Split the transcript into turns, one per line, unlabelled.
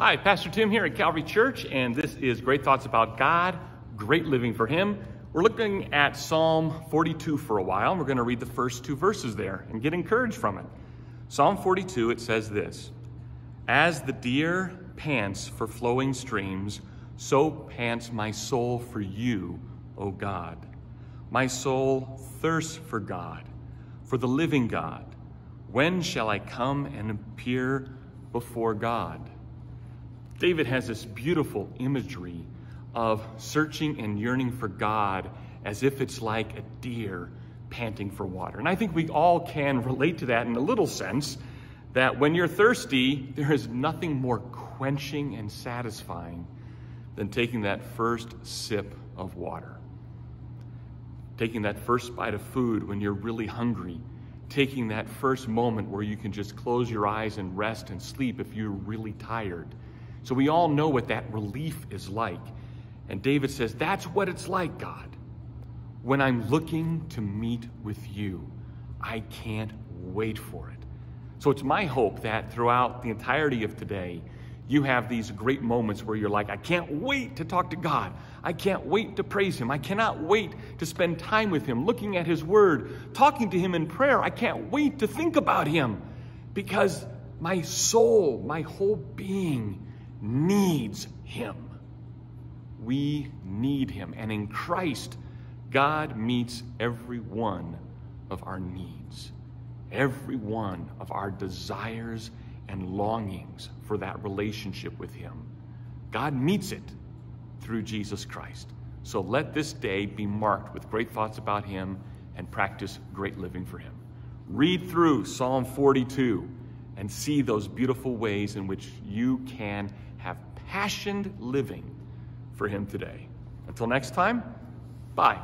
Hi, Pastor Tim here at Calvary Church, and this is Great Thoughts About God, Great Living for Him. We're looking at Psalm 42 for a while. And we're going to read the first two verses there and get encouraged from it. Psalm 42, it says this As the deer pants for flowing streams, so pants my soul for you, O God. My soul thirsts for God, for the living God. When shall I come and appear before God? David has this beautiful imagery of searching and yearning for God as if it's like a deer panting for water. And I think we all can relate to that in a little sense that when you're thirsty, there is nothing more quenching and satisfying than taking that first sip of water. Taking that first bite of food when you're really hungry. Taking that first moment where you can just close your eyes and rest and sleep if you're really tired so we all know what that relief is like. And David says, That's what it's like, God. When I'm looking to meet with you, I can't wait for it. So it's my hope that throughout the entirety of today, you have these great moments where you're like, I can't wait to talk to God. I can't wait to praise Him. I cannot wait to spend time with Him, looking at His Word, talking to Him in prayer. I can't wait to think about Him because my soul, my whole being, needs him. We need him. And in Christ, God meets every one of our needs, every one of our desires and longings for that relationship with him. God meets it through Jesus Christ. So let this day be marked with great thoughts about him and practice great living for him. Read through Psalm 42 and see those beautiful ways in which you can have passionate living for Him today. Until next time, bye.